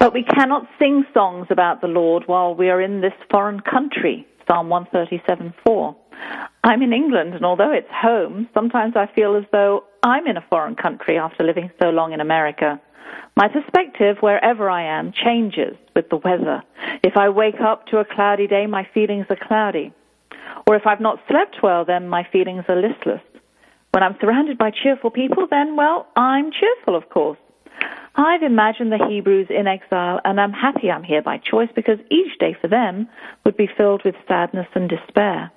But we cannot sing songs about the Lord while we are in this foreign country. Psalm 137:4. I'm in England, and although it's home, sometimes I feel as though I'm in a foreign country after living so long in America. My perspective, wherever I am, changes with the weather. If I wake up to a cloudy day, my feelings are cloudy. Or if I've not slept well, then my feelings are listless. When I'm surrounded by cheerful people, then, well, I'm cheerful, of course. I've imagined the Hebrews in exile, and I'm happy I'm here by choice because each day for them would be filled with sadness and despair.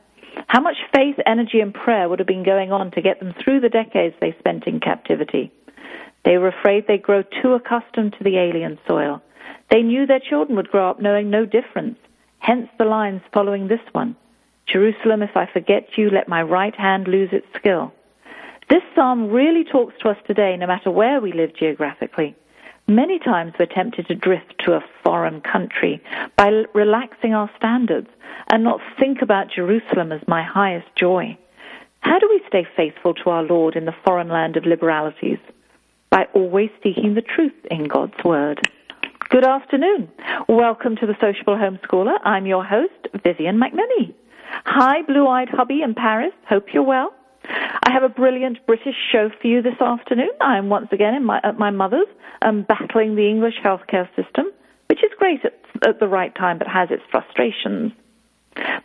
How much faith, energy, and prayer would have been going on to get them through the decades they spent in captivity? They were afraid they'd grow too accustomed to the alien soil. They knew their children would grow up knowing no difference, hence the lines following this one Jerusalem, if I forget you, let my right hand lose its skill. This psalm really talks to us today, no matter where we live geographically. Many times we're tempted to drift to a foreign country by relaxing our standards and not think about Jerusalem as my highest joy. How do we stay faithful to our Lord in the foreign land of liberalities? By always seeking the truth in God's Word. Good afternoon. Welcome to the Sociable Homeschooler. I'm your host, Vivian McNinney. Hi, blue eyed hubby in Paris. Hope you're well. I have a brilliant British show for you this afternoon. I am once again my, at my mother's, um, battling the English healthcare system, which is great at, at the right time but has its frustrations.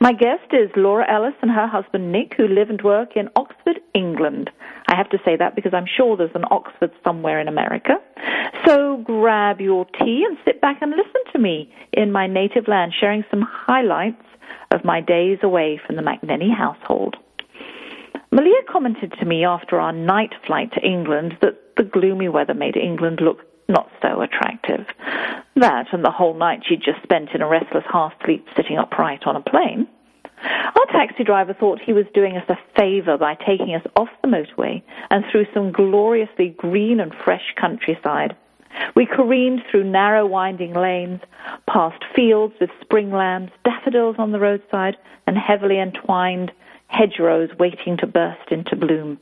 My guest is Laura Ellis and her husband Nick, who live and work in Oxford, England. I have to say that because I'm sure there's an Oxford somewhere in America. So grab your tea and sit back and listen to me in my native land, sharing some highlights of my days away from the McNinney household. Malia commented to me after our night flight to England that the gloomy weather made England look not so attractive. That and the whole night she'd just spent in a restless half sleep sitting upright on a plane. Our taxi driver thought he was doing us a favor by taking us off the motorway and through some gloriously green and fresh countryside. We careened through narrow winding lanes, past fields with spring lambs, daffodils on the roadside, and heavily entwined hedgerows waiting to burst into bloom.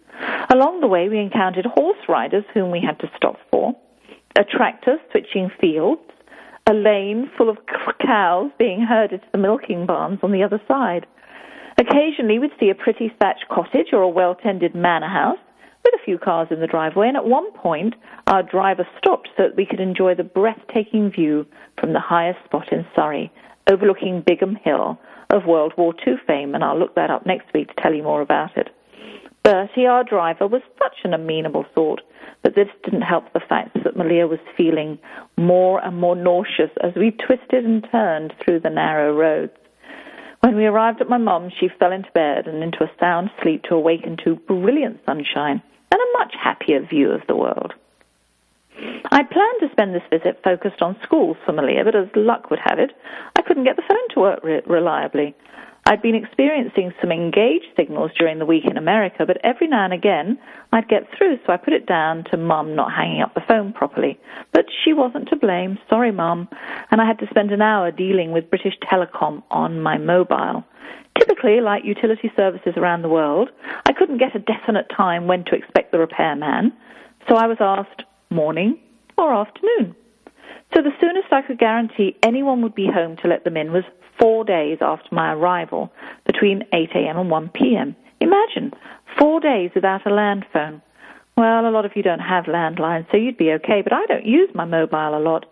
Along the way, we encountered horse riders whom we had to stop for, a tractor switching fields, a lane full of cows being herded to the milking barns on the other side. Occasionally, we'd see a pretty thatched cottage or a well tended manor house with a few cars in the driveway, and at one point, our driver stopped so that we could enjoy the breathtaking view from the highest spot in Surrey, overlooking Biggin Hill, of World War II fame, and I'll look that up next week to tell you more about it. Bertie, our driver, was such an amenable sort, but this didn't help the fact that Malia was feeling more and more nauseous as we twisted and turned through the narrow roads. When we arrived at my mum's, she fell into bed and into a sound sleep to awaken to brilliant sunshine and a much happier view of the world. I planned to spend this visit focused on schools for Malia, but as luck would have it, I couldn't get the phone to work re- reliably. I'd been experiencing some engaged signals during the week in America, but every now and again I'd get through, so I put it down to Mum not hanging up the phone properly. But she wasn't to blame. Sorry, Mum. And I had to spend an hour dealing with British Telecom on my mobile. Typically, like utility services around the world, I couldn't get a definite time when to expect the repairman, so I was asked, morning or afternoon. So the soonest I could guarantee anyone would be home to let them in was four days after my arrival, between 8 a.m. and 1 p.m. Imagine, four days without a land phone. Well, a lot of you don't have landlines, so you'd be okay, but I don't use my mobile a lot,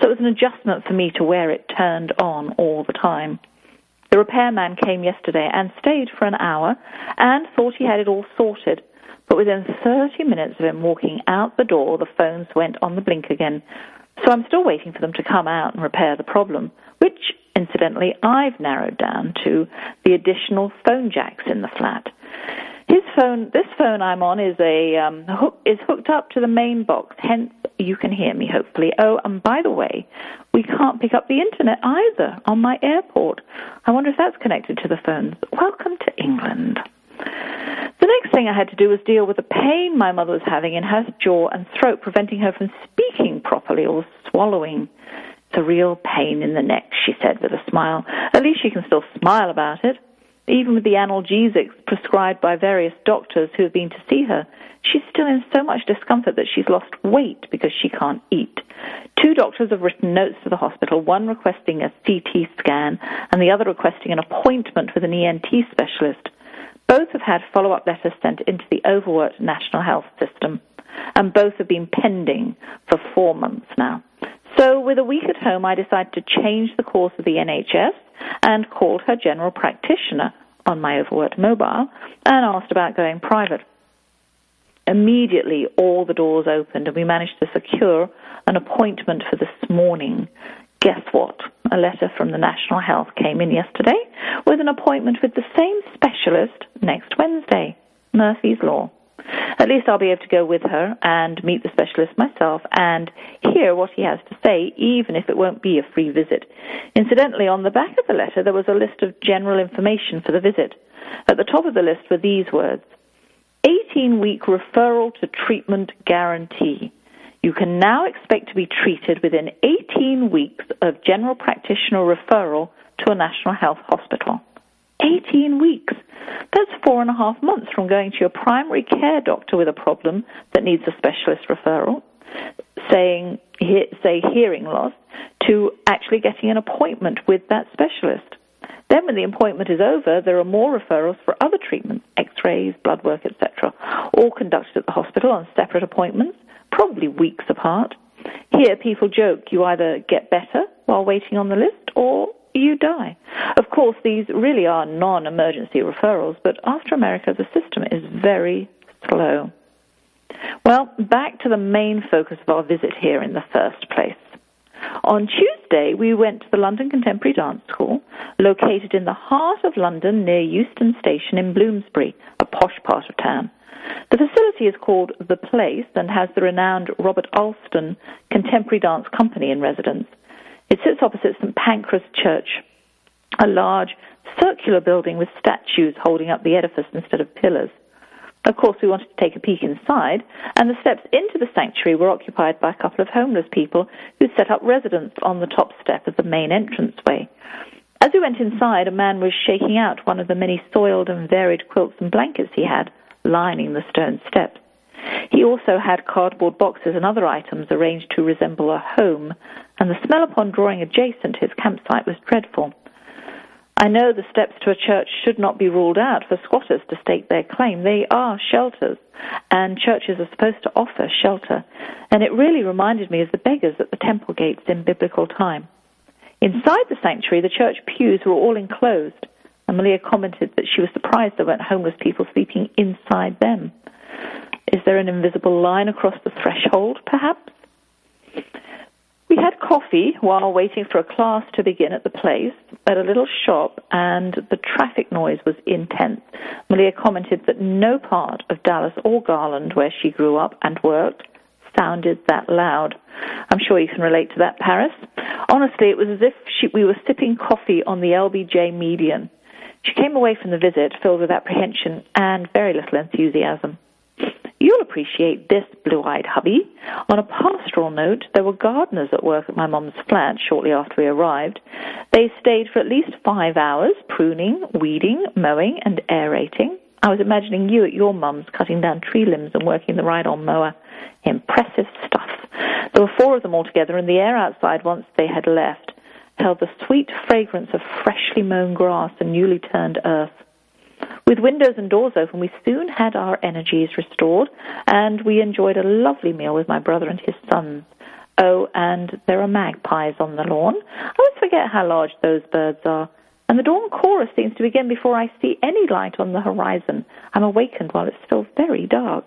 so it was an adjustment for me to wear it turned on all the time. The repairman came yesterday and stayed for an hour and thought he had it all sorted. But within 30 minutes of him walking out the door, the phones went on the blink again. So I'm still waiting for them to come out and repair the problem, which, incidentally, I've narrowed down to the additional phone jacks in the flat. His phone, this phone I'm on, is a um, hook, is hooked up to the main box. Hence, you can hear me hopefully. Oh, and by the way, we can't pick up the internet either on my airport. I wonder if that's connected to the phones. Welcome to England. Thing I had to do was deal with the pain my mother was having in her jaw and throat, preventing her from speaking properly or swallowing. It's a real pain in the neck, she said with a smile. At least she can still smile about it. Even with the analgesics prescribed by various doctors who have been to see her, she's still in so much discomfort that she's lost weight because she can't eat. Two doctors have written notes to the hospital, one requesting a CT scan and the other requesting an appointment with an ENT specialist. Both have had follow up letters sent into the overworked National Health System, and both have been pending for four months now. So, with a week at home, I decided to change the course of the NHS and called her general practitioner on my overworked mobile and asked about going private. Immediately, all the doors opened and we managed to secure an appointment for this morning. Guess what? A letter from the National Health came in yesterday with an appointment with the same specialist next Wednesday. Murphy's Law. At least I'll be able to go with her and meet the specialist myself and hear what he has to say, even if it won't be a free visit. Incidentally, on the back of the letter, there was a list of general information for the visit. At the top of the list were these words 18 week referral to treatment guarantee. You can now expect to be treated within 18 weeks of general practitioner referral to a national health hospital. 18 weeks. That's four and a half months from going to your primary care doctor with a problem that needs a specialist referral, saying, say, hearing loss, to actually getting an appointment with that specialist. Then, when the appointment is over, there are more referrals for other treatments, x-rays, blood work, etc., all conducted at the hospital on separate appointments, probably weeks apart. Here, people joke you either get better while waiting on the list or you die. Of course, these really are non emergency referrals, but after America, the system is very slow. Well, back to the main focus of our visit here in the first place. On Tuesday, we went to the London Contemporary Dance School, located in the heart of London near Euston Station in Bloomsbury, a posh part of town. The facility is called The Place and has the renowned Robert Alston Contemporary Dance Company in residence. It sits opposite St Pancras Church, a large circular building with statues holding up the edifice instead of pillars. Of course, we wanted to take a peek inside, and the steps into the sanctuary were occupied by a couple of homeless people who set up residence on the top step of the main entranceway. As we went inside, a man was shaking out one of the many soiled and varied quilts and blankets he had lining the stone steps. He also had cardboard boxes and other items arranged to resemble a home, and the smell upon drawing adjacent his campsite was dreadful. I know the steps to a church should not be ruled out for squatters to stake their claim. They are shelters, and churches are supposed to offer shelter. And it really reminded me of the beggars at the temple gates in biblical time. Inside the sanctuary, the church pews were all enclosed, and Malia commented that she was surprised there weren't homeless people sleeping inside them. Is there an invisible line across the threshold, perhaps? We had coffee while waiting for a class to begin at the place at a little shop, and the traffic noise was intense. Malia commented that no part of Dallas or Garland, where she grew up and worked, sounded that loud. I'm sure you can relate to that, Paris. Honestly, it was as if she, we were sipping coffee on the LBJ median. She came away from the visit filled with apprehension and very little enthusiasm. You'll appreciate this blue eyed hubby. On a pastoral note, there were gardeners at work at my mum's flat shortly after we arrived. They stayed for at least five hours, pruning, weeding, mowing, and aerating. I was imagining you at your mum's cutting down tree limbs and working the ride on mower. Impressive stuff. There were four of them altogether, and the air outside, once they had left, held the sweet fragrance of freshly mown grass and newly turned earth. With windows and doors open, we soon had our energies restored, and we enjoyed a lovely meal with my brother and his sons. Oh, and there are magpies on the lawn. I always forget how large those birds are. and the dawn chorus seems to begin before I see any light on the horizon. I'm awakened while it's still very dark.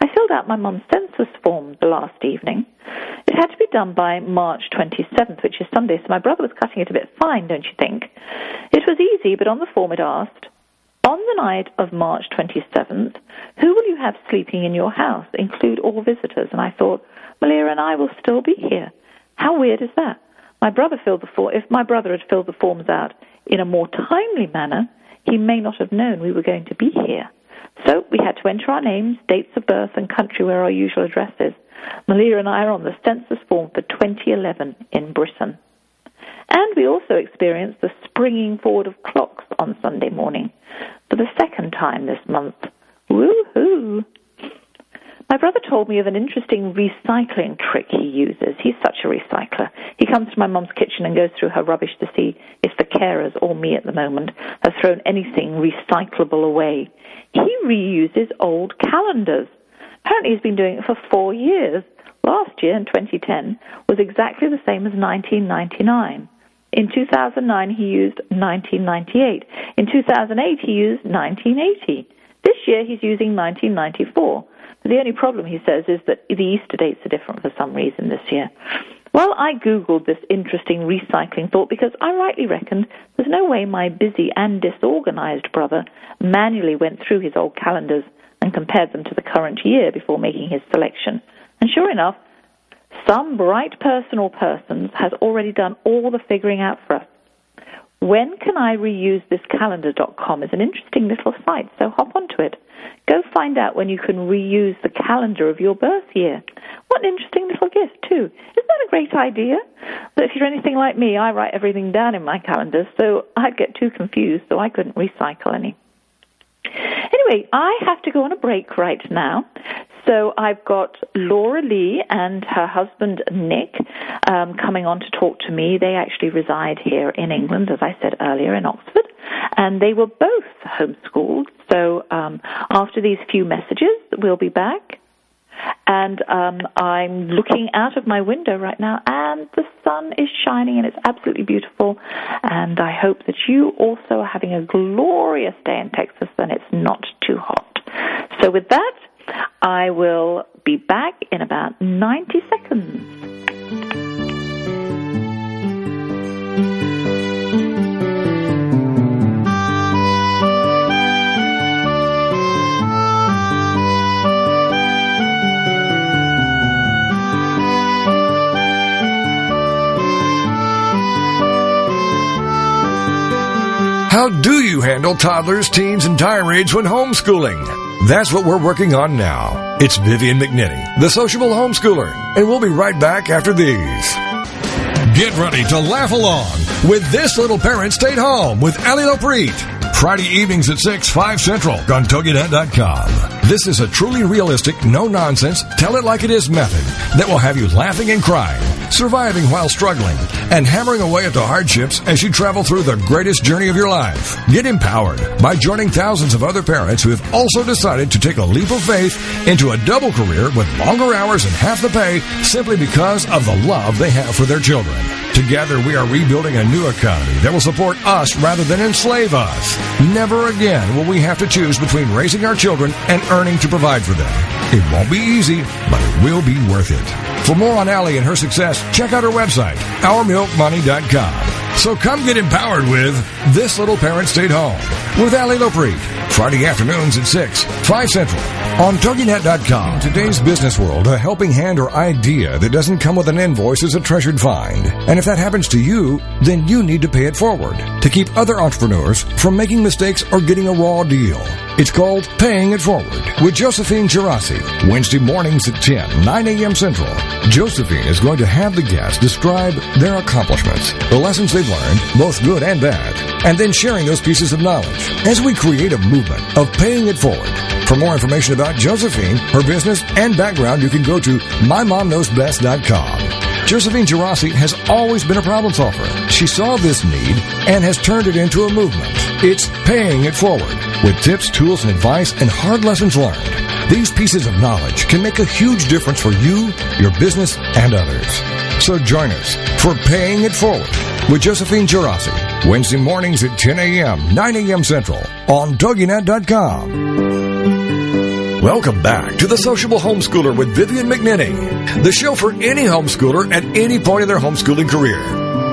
I filled out my mum's census form the last evening. It had to be done by March 27th, which is Sunday, so my brother was cutting it a bit fine, don't you think? It was easy, but on the form it asked, on the night of March 27th, who will you have sleeping in your house? Include all visitors. And I thought, Malia and I will still be here. How weird is that? My brother filled the form. If my brother had filled the forms out in a more timely manner, he may not have known we were going to be here. So we had to enter our names, dates of birth, and country where our usual address is. Malia and I are on the census form for 2011 in Britain. And we also experienced the springing forward of clocks on Sunday morning for the second time this month. Woohoo! My brother told me of an interesting recycling trick he uses. He's such a recycler. He comes to my mum's kitchen and goes through her rubbish to see if the carers, or me at the moment, have thrown anything recyclable away. He reuses old calendars. Apparently, he's been doing it for four years. Last year, in 2010, was exactly the same as 1999. In 2009, he used 1998. In 2008, he used 1980. This year, he's using 1994. But the only problem, he says, is that the Easter dates are different for some reason this year. Well, I Googled this interesting recycling thought because I rightly reckoned there's no way my busy and disorganized brother manually went through his old calendars and compared them to the current year before making his selection. And sure enough, some bright person or persons has already done all the figuring out for us. When can I reuse this calendar.com is an interesting little site, so hop onto it. Go find out when you can reuse the calendar of your birth year. What an interesting little gift, too. Isn't that a great idea? But if you're anything like me, I write everything down in my calendar, so I'd get too confused, so I couldn't recycle any. Anyway, I have to go on a break right now. So I've got Laura Lee and her husband Nick um, coming on to talk to me. They actually reside here in England, as I said earlier, in Oxford, and they were both homeschooled. So um, after these few messages, we'll be back. And um, I'm looking out of my window right now, and the sun is shining, and it's absolutely beautiful. And I hope that you also are having a glorious day in Texas, and it's not too hot. So, with that, I will be back in about 90 seconds. How do you handle toddlers, teens, and tirades when homeschooling? That's what we're working on now. It's Vivian McNinney, the sociable homeschooler, and we'll be right back after these. Get ready to laugh along with This Little Parent Stayed Home with Ali Lopreet. Friday evenings at 6, 5 Central on TogiNet.com. This is a truly realistic, no nonsense, tell it like it is method that will have you laughing and crying, surviving while struggling, and hammering away at the hardships as you travel through the greatest journey of your life. Get empowered by joining thousands of other parents who have also decided to take a leap of faith into a double career with longer hours and half the pay simply because of the love they have for their children. Together, we are rebuilding a new economy that will support us rather than enslave us. Never again will we have to choose between raising our children and earning to provide for them. It won't be easy, will be worth it. For more on Allie and her success, check out her website, ourmilkmoney.com. So come get empowered with This Little Parent Stayed Home with Ali Lopreet. Friday afternoons at 6, 5 Central on TogiNet.com. In today's business world, a helping hand or idea that doesn't come with an invoice is a treasured find. And if that happens to you, then you need to pay it forward to keep other entrepreneurs from making mistakes or getting a raw deal. It's called Paying It Forward with Josephine Girassi. Wednesday mornings at 10, 9 a.m. Central. Josephine is going to have the guests describe their accomplishments, the lessons they've learned, both good and bad, and then sharing those pieces of knowledge as we create a movement of paying it forward. For more information about Josephine, her business, and background, you can go to mymomknowsbest.com. Josephine Girassi has always been a problem solver. She saw this need and has turned it into a movement. It's paying it forward with tips, tools, and advice and hard lessons learned. These pieces of knowledge can make a huge difference for you, your business, and others. So join us for Paying It Forward with Josephine Girassi. Wednesday mornings at 10 a.m., 9 a.m. Central on TogiNet.com. Welcome back to The Sociable Homeschooler with Vivian McNinney, the show for any homeschooler at any point in their homeschooling career.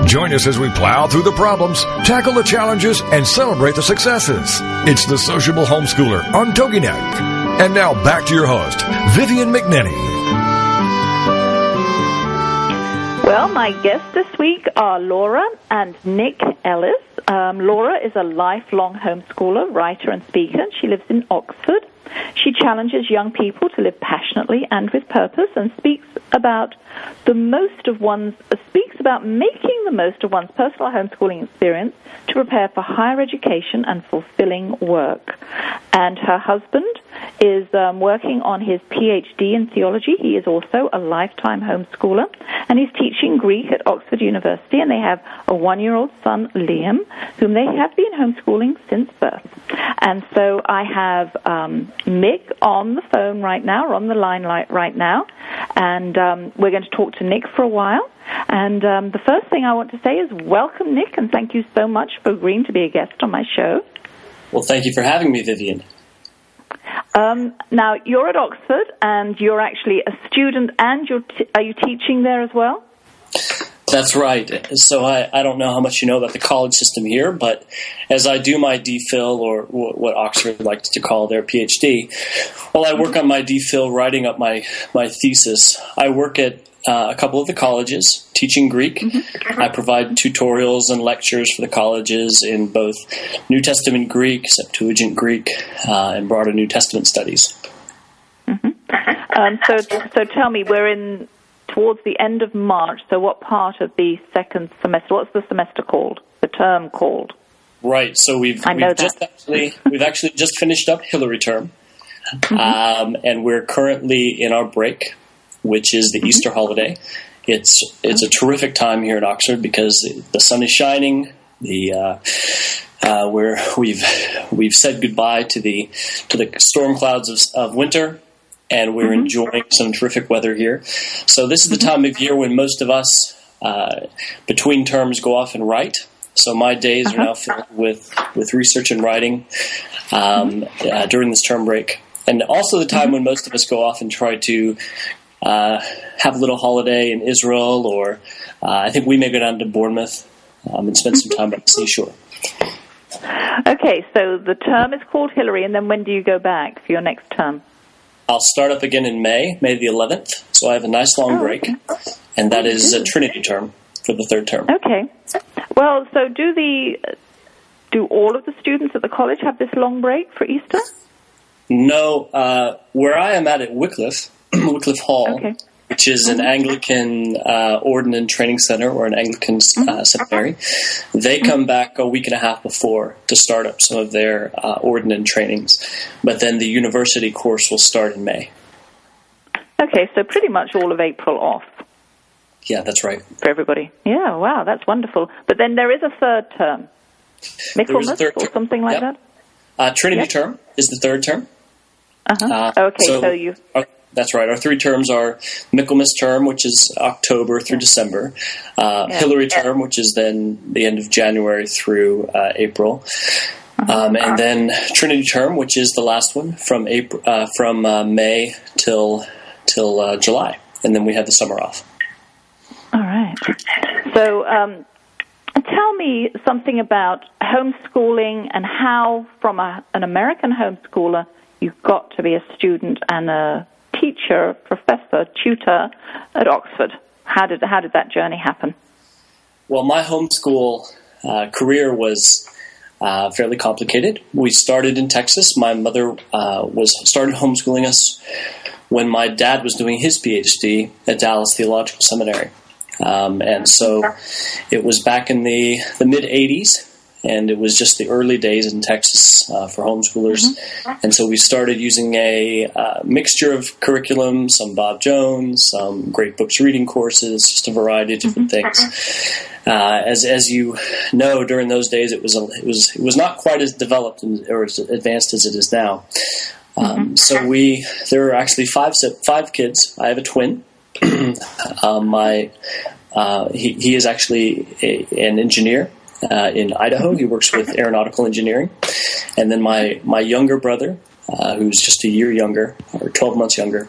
Join us as we plow through the problems, tackle the challenges, and celebrate the successes. It's The Sociable Homeschooler on TogiNet. And now back to your host, Vivian McNinney. Well, my guests this week are Laura and Nick Ellis. Um, Laura is a lifelong homeschooler, writer, and speaker. She lives in Oxford. She challenges young people to live passionately and with purpose and speaks about the most of one's uh, speaks about making the most of one's personal homeschooling experience to prepare for higher education and fulfilling work. And her husband is um, working on his PhD in theology. He is also a lifetime homeschooler, and he's teaching Greek at Oxford University. And they have a one-year-old son, Liam, whom they have been homeschooling since birth. And so I have um, Nick on the phone right now, or on the line right now, and um, we're going to talk to Nick for a while. And um, the first thing I want to say is welcome, Nick, and thank you so much for agreeing to be a guest on my show. Well, thank you for having me, Vivian. Um, now, you're at Oxford, and you're actually a student, and you're t- are you teaching there as well? That's right. So I, I don't know how much you know about the college system here, but as I do my DPhil, or what Oxford likes to call their PhD, while I work on my DPhil, writing up my, my thesis, I work at uh, a couple of the colleges teaching Greek. Mm-hmm. I provide tutorials and lectures for the colleges in both New Testament Greek, Septuagint Greek, uh, and broader New Testament studies. Mm-hmm. Um, so, so tell me, we're in towards the end of March. So, what part of the second semester? What's the semester called? The term called? Right. So we've we've just actually we've actually just finished up Hilary term, mm-hmm. um, and we're currently in our break which is the mm-hmm. Easter holiday. It's it's a terrific time here in Oxford because the sun is shining. The uh, uh, where we've we've said goodbye to the to the storm clouds of, of winter, and we're mm-hmm. enjoying some terrific weather here. So this is the mm-hmm. time of year when most of us uh, between terms go off and write. So my days uh-huh. are now filled with with research and writing um, mm-hmm. uh, during this term break, and also the time mm-hmm. when most of us go off and try to uh, have a little holiday in Israel, or uh, I think we may go down to Bournemouth um, and spend some time by the seashore. Okay, so the term is called Hilary, and then when do you go back for your next term? I'll start up again in May, May the 11th. So I have a nice long oh, break, okay. and that is a Trinity term for the third term. Okay. Well, so do the do all of the students at the college have this long break for Easter? No, uh, where I am at at Wycliffe, Wycliffe Hall, okay. Which is an Anglican uh, ordinand training center or an Anglican uh, mm-hmm. seminary. They come back a week and a half before to start up some of their uh, ordinand trainings, but then the university course will start in May. Okay, so pretty much all of April off. Yeah, that's right. For everybody. Yeah, wow, that's wonderful. But then there is a third term. Michaelmas or something like yep. that? Uh, Trinity yep. term is the third term. Uh-huh. Uh, okay, so, so you. That's right. Our three terms are Michaelmas term, which is October through. December, uh, yeah. Hilary term, which is then the end of January through uh, April, uh-huh. um, and then Trinity term, which is the last one from April uh, from uh, May till till uh, July, and then we have the summer off. All right. So. Um, tell me something about homeschooling and how, from a, an American homeschooler, you've got to be a student and a teacher, professor, tutor at Oxford. How did how did that journey happen? Well, my homeschool uh, career was uh, fairly complicated. We started in Texas. My mother uh, was started homeschooling us when my dad was doing his PhD at Dallas Theological Seminary, um, and so it was back in the the mid '80s and it was just the early days in Texas uh, for homeschoolers. Mm-hmm. And so we started using a uh, mixture of curriculum, some Bob Jones, some Great Books reading courses, just a variety of different mm-hmm. things. Uh, as as you know, during those days, it was a, it was it was not quite as developed or as advanced as it is now. Um, mm-hmm. So we there are actually five five kids. I have a twin. um, my uh, he, he is actually a, an engineer uh, in Idaho. He works with aeronautical engineering. And then my, my younger brother, uh, who's just a year younger, or 12 months younger,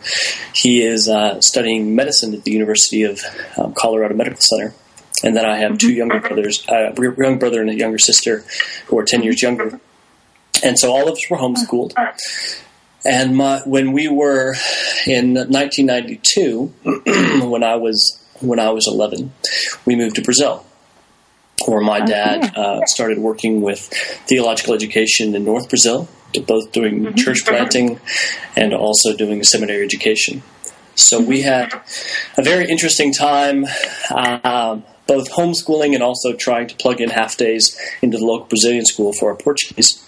he is uh, studying medicine at the University of um, Colorado Medical Center. And then I have two mm-hmm. younger brothers, uh, a young brother and a younger sister who are 10 years younger. And so all of us were homeschooled. And my, when we were in 1992, when I was when I was 11, we moved to Brazil, where my dad uh, started working with theological education in North Brazil, both doing mm-hmm. church planting and also doing seminary education. So we had a very interesting time. Um, both homeschooling and also trying to plug in half days into the local Brazilian school for our Portuguese.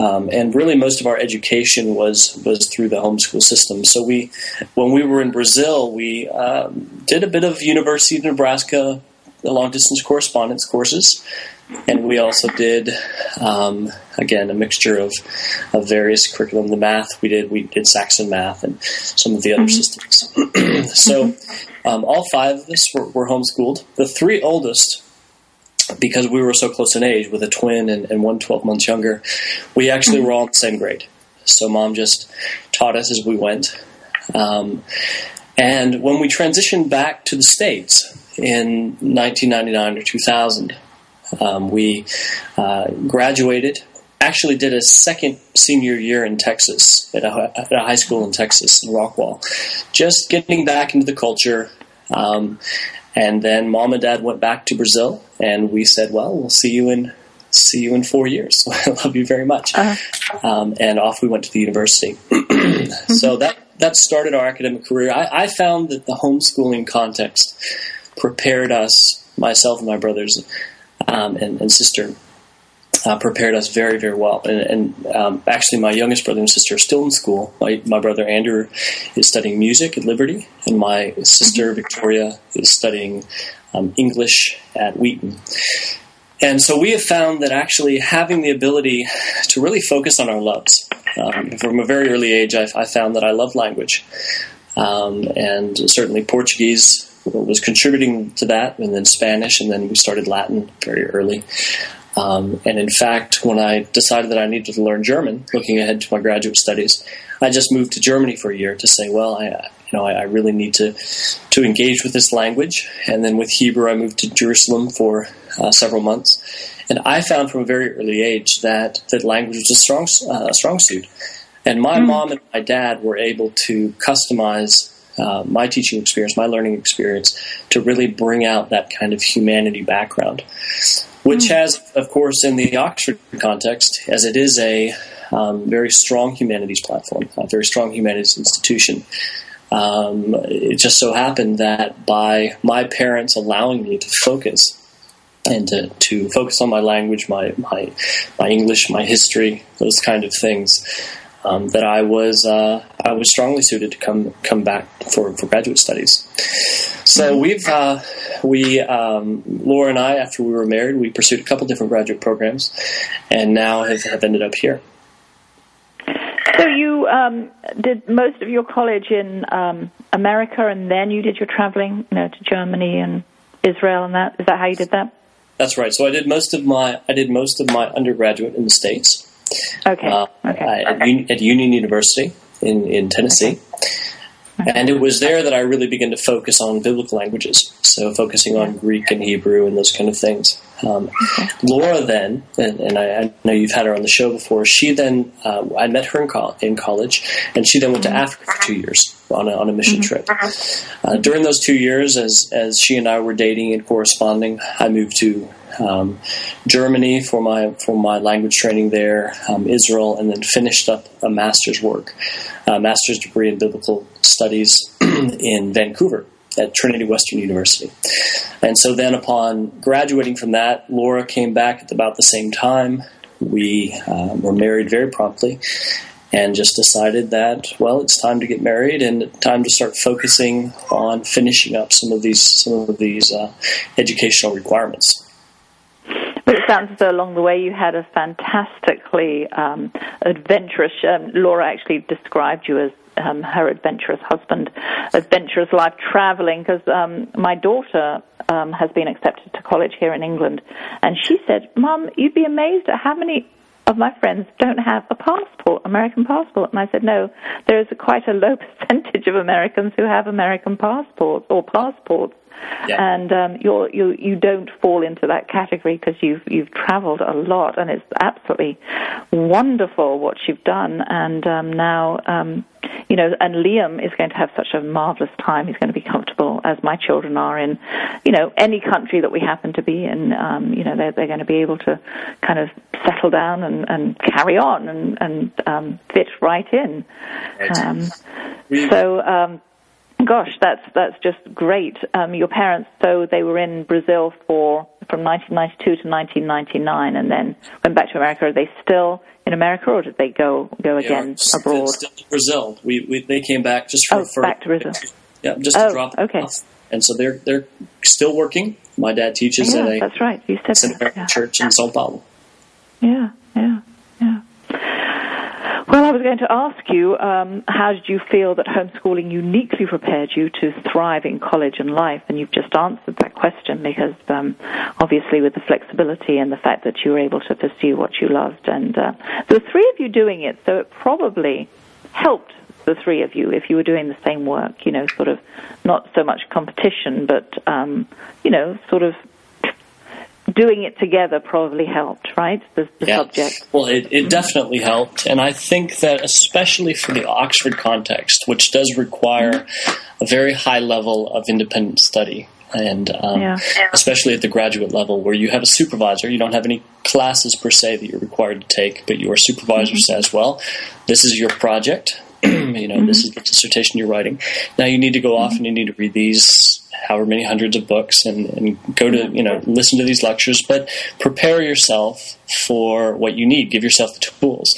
Um, and really, most of our education was was through the homeschool system. So we, when we were in Brazil, we um, did a bit of University of Nebraska long distance correspondence courses, and we also did um, again a mixture of, of various curriculum. The math we did we did Saxon math and some of the other mm-hmm. systems. so um, all five of us were, were, homeschooled. The three oldest. Because we were so close in age, with a twin and, and one 12 months younger, we actually mm-hmm. were all in the same grade. So mom just taught us as we went. Um, and when we transitioned back to the States in 1999 or 2000, um, we uh, graduated. Actually, did a second senior year in Texas at a, at a, high school in Texas in Rockwall, just getting back into the culture. Um, and then mom and dad went back to Brazil, and we said, "Well, we'll see you in see you in four years. I love you very much." Uh-huh. Um, and off we went to the university. mm-hmm. So that that started our academic career. I, I found that the homeschooling context prepared us, myself and my brothers, um, and, and, sister uh, prepared us very, very well. And, and um, actually, my youngest brother and sister are still in school. My, my brother Andrew is studying music at Liberty, and my sister mm-hmm. Victoria is studying um, English at Wheaton. And so we have found that actually having the ability to really focus on our loves. Um, from a very early age, I, I found that I love language. Um, and certainly Portuguese was contributing to that, and then Spanish, and then we started Latin very early. Um, and in fact, when I decided that I needed to learn German, looking ahead to my graduate studies, I just moved to Germany for a year to say, well, I, you know, I, I really need to to engage with this language. And then with Hebrew, I moved to Jerusalem for uh, several months, and I found from a very early age that that language was a strong uh, strong suit. And my mm. mom and my dad were able to customize uh, my teaching experience, my learning experience, to really bring out that kind of humanity background, which mm has, of course, in the Oxford context, as it is a um, very strong humanities platform, a very strong humanities institution. Um, it just so happened that by my parents allowing me to focus and to, to focus on my language, my, my, my English, my history, those kind of things, um, that I was uh, I was strongly suited to come come back for, for graduate studies. So mm-hmm. we've uh, we um, Laura and I after we were married we pursued a couple different graduate programs, and now have, have ended up here. So you um, did most of your college in um, America, and then you did your traveling, you know, to Germany and Israel, and that is that how you did that? That's right. So I did most of my I did most of my undergraduate in the states. Okay. Uh, okay. At, okay. at, Union University in, in Tennessee. Okay. And it was there that I really began to focus on biblical languages, so focusing on Greek and Hebrew and those kind of things. Um. Laura then, and, and I, I, know you've had her on the show before. She then, uh, I met her in, co- in, college, and she then went mm-hmm. to Africa for two years on a, on a mission mm-hmm. trip. Uh, during those two years, as as she and I were dating and corresponding, I moved to um, Germany for my for my language training there, um, Israel, and then finished up a master's work, a master's degree in biblical studies in Vancouver at Trinity Western University. And so then, upon graduating from that, Laura came back at about the same time. We uh, were married very promptly, and just decided that well it's time to get married and time to start focusing on finishing up some of these some of these uh, educational requirements it sounds as though along the way you had a fantastically um, adventurous. Um, Laura actually described you as um, her adventurous husband, adventurous life traveling. Because um, my daughter um, has been accepted to college here in England, and she said, "Mom, you'd be amazed at how many of my friends don't have a passport, American passport. And I said, no, there is a quite a low percentage of Americans who have American passports or passports. Yeah. And um, you're, you you don't fall into that category because you've you've travelled a lot, and it's absolutely wonderful what you've done. And um, now, um, you know, and Liam is going to have such a marvelous time. He's going to be comfortable, as my children are in, you know, any country that we happen to be in. Um, you know, they're they're going to be able to kind of settle down and, and carry on and and um, fit right in. Um, so. Um, Gosh, that's that's just great. Um, your parents, so they were in Brazil for from 1992 to 1999, and then went back to America. Are they still in America, or did they go go again abroad? Still in Brazil. We, we they came back just for, oh, for back to Brazil. Yeah, just to oh, drop. Okay. Off. And so they're they're still working. My dad teaches yeah, at a that's right. You said that, yeah. church in Sao Paulo. Yeah, yeah, yeah. Well, I was going to ask you, um, how did you feel that homeschooling uniquely prepared you to thrive in college and life? And you've just answered that question because um, obviously with the flexibility and the fact that you were able to pursue what you loved. And uh, were three of you doing it, so it probably helped the three of you if you were doing the same work, you know, sort of not so much competition, but, um, you know, sort of doing it together probably helped, right? The, the yeah. subject. Well, it, it definitely helped. And I think that, especially for the Oxford context, which does require a very high level of independent study, and um, yeah. especially at the graduate level where you have a supervisor, you don't have any classes per se that you're required to take, but your supervisor mm-hmm. says, well, this is your project. you know, mm-hmm. this is the dissertation you're writing. Now you need to go off mm-hmm. and you need to read these however many hundreds of books and, and go to, you know, listen to these lectures, but prepare yourself for what you need. Give yourself the tools.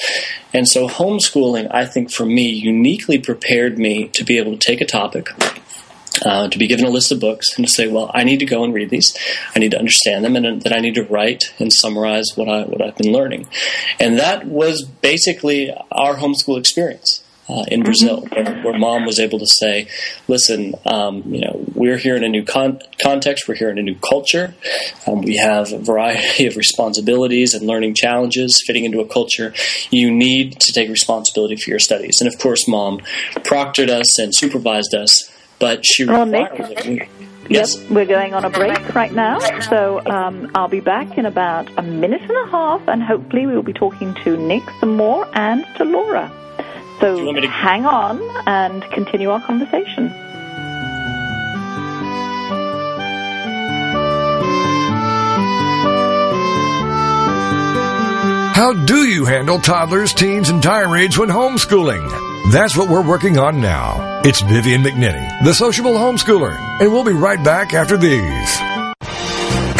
And so homeschooling, I think for me, uniquely prepared me to be able to take a topic, uh, to be given a list of books and to say, well, I need to go and read these. I need to understand them, and that I need to write and summarize what I what I've been learning. And that was basically our homeschool experience uh, in Brazil, mm-hmm. where, where, mom was able to say, "Listen, um, you know, we're here in a new con- context. We're here in a new culture. Um, we have a variety of responsibilities and learning challenges fitting into a culture. You need to take responsibility for your studies." And of course, mom proctored us and supervised us, but she well, Nick, Yes. Yep, we're going on a break right now, so um, I'll be back in about a minute and a half, and hopefully we will be talking to Nick some more and to Laura. So to- hang on and continue our conversation. How do you handle toddlers, teens, and tirades when homeschooling? That's what we're working on now. It's Vivian McNinney, the sociable homeschooler, and we'll be right back after these.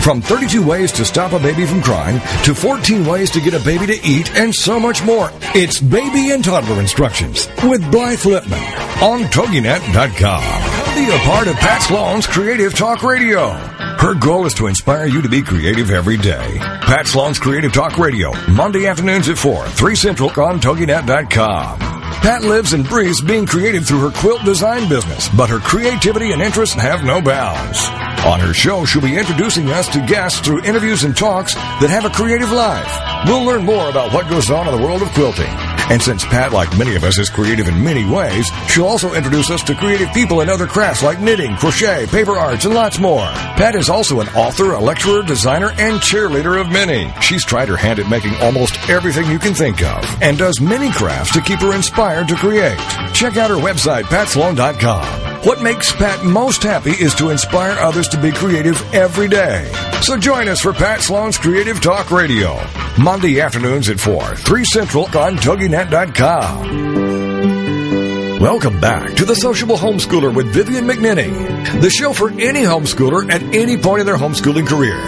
From 32 ways to stop a baby from crying to 14 ways to get a baby to eat and so much more. It's Baby and Toddler Instructions with Blythe Lipman on TogiNet.com. Be a part of Pat Sloan's Creative Talk Radio. Her goal is to inspire you to be creative every day. Pat Sloan's Creative Talk Radio, Monday afternoons at 4, 3 Central on TogiNet.com. Pat lives and breathes being creative through her quilt design business, but her creativity and interests have no bounds. On her show, she'll be introducing us to guests through interviews and talks that have a creative life. We'll learn more about what goes on in the world of quilting. And since Pat, like many of us, is creative in many ways, she'll also introduce us to creative people in other crafts like knitting, crochet, paper arts, and lots more. Pat is also an author, a lecturer, designer, and cheerleader of many. She's tried her hand at making almost everything you can think of and does many crafts to keep her inspired to create. Check out her website, patsloan.com. What makes Pat most happy is to inspire others to be creative every day. So join us for Pat Sloan's Creative Talk Radio, Monday afternoons at 4, 3 Central on TogiNet.com. Welcome back to The Sociable Homeschooler with Vivian McNinney, the show for any homeschooler at any point in their homeschooling career.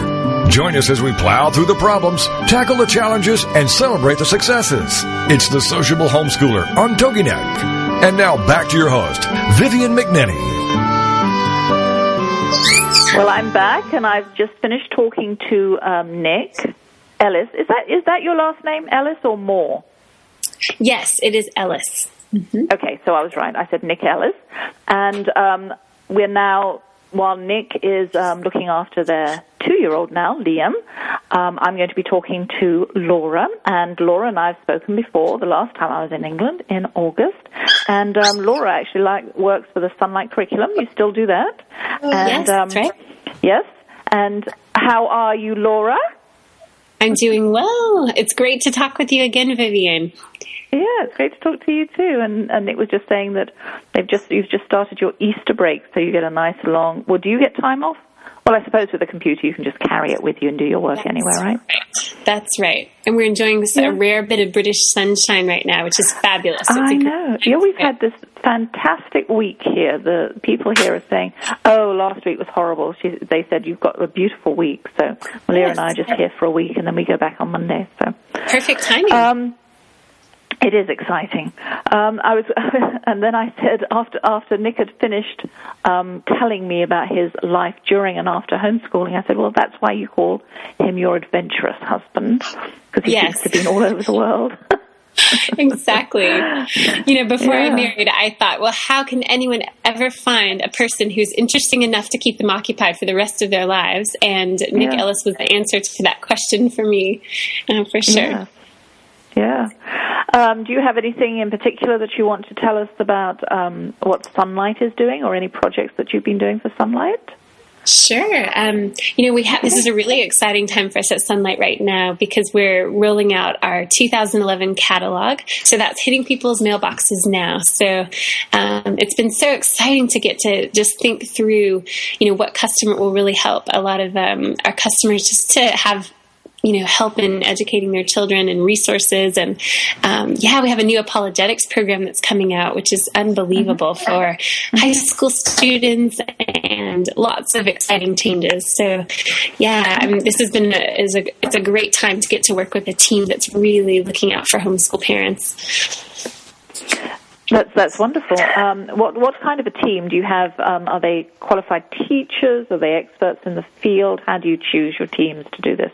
Join us as we plow through the problems, tackle the challenges, and celebrate the successes. It's the Sociable Homeschooler on TogiNet. And now back to your host, Vivian McNinney. Well, I'm back, and I've just finished talking to um, Nick Ellis. Is that is that your last name, Ellis, or Moore? Yes, it is Ellis. Mm-hmm. Okay, so I was right. I said Nick Ellis, and um, we're now while Nick is um, looking after their two-year-old now, Liam, um, I'm going to be talking to Laura, and Laura and I have spoken before. The last time I was in England in August, and um, Laura actually like works for the Sonlight curriculum. You still do that? Oh, and, yes, um, that's right. Yes. And how are you, Laura? I'm doing well. It's great to talk with you again, Vivian. Yeah, it's great to talk to you too. And and Nick was just saying that they've just you've just started your Easter break, so you get a nice long. Well, do you get time off? Well, I suppose with a computer you can just carry it with you and do your work That's anywhere, right? right? That's right. And we're enjoying this yeah. a rare bit of British sunshine right now, which is fabulous. It's I know. Yeah, we've had this fantastic week here. The people here are saying, "Oh, last week was horrible." She, they said you've got a beautiful week. So Malia yes. and I are just here for a week, and then we go back on Monday. So perfect timing. Um, it is exciting. Um, I was, and then I said after after Nick had finished um, telling me about his life during and after homeschooling, I said, "Well, that's why you call him your adventurous husband because he yes. seems to be all over the world." exactly. You know, before yeah. I married, I thought, well, how can anyone ever find a person who's interesting enough to keep them occupied for the rest of their lives? And Nick yeah. Ellis was the answer to that question for me, uh, for sure. Yeah. Yeah. Um, do you have anything in particular that you want to tell us about um, what Sonlight is doing, or any projects that you've been doing for Sonlight? Sure. Um, you know, we have this is a really exciting time for us at Sonlight right now because we're rolling out our 2011 catalog. So that's hitting people's mailboxes now. So um, it's been so exciting to get to just think through, you know, what customer will really help a lot of um, our customers just to have you know, help in educating their children and resources. And um, yeah, we have a new apologetics program that's coming out, which is unbelievable mm-hmm. for high school students and lots of exciting changes. So yeah, I mean, this has been a, is a it's a great time to get to work with a team that's really looking out for homeschool parents. That's that's wonderful. Um, what what kind of a team do you have? Um, are they qualified teachers? Are they experts in the field? How do you choose your teams to do this?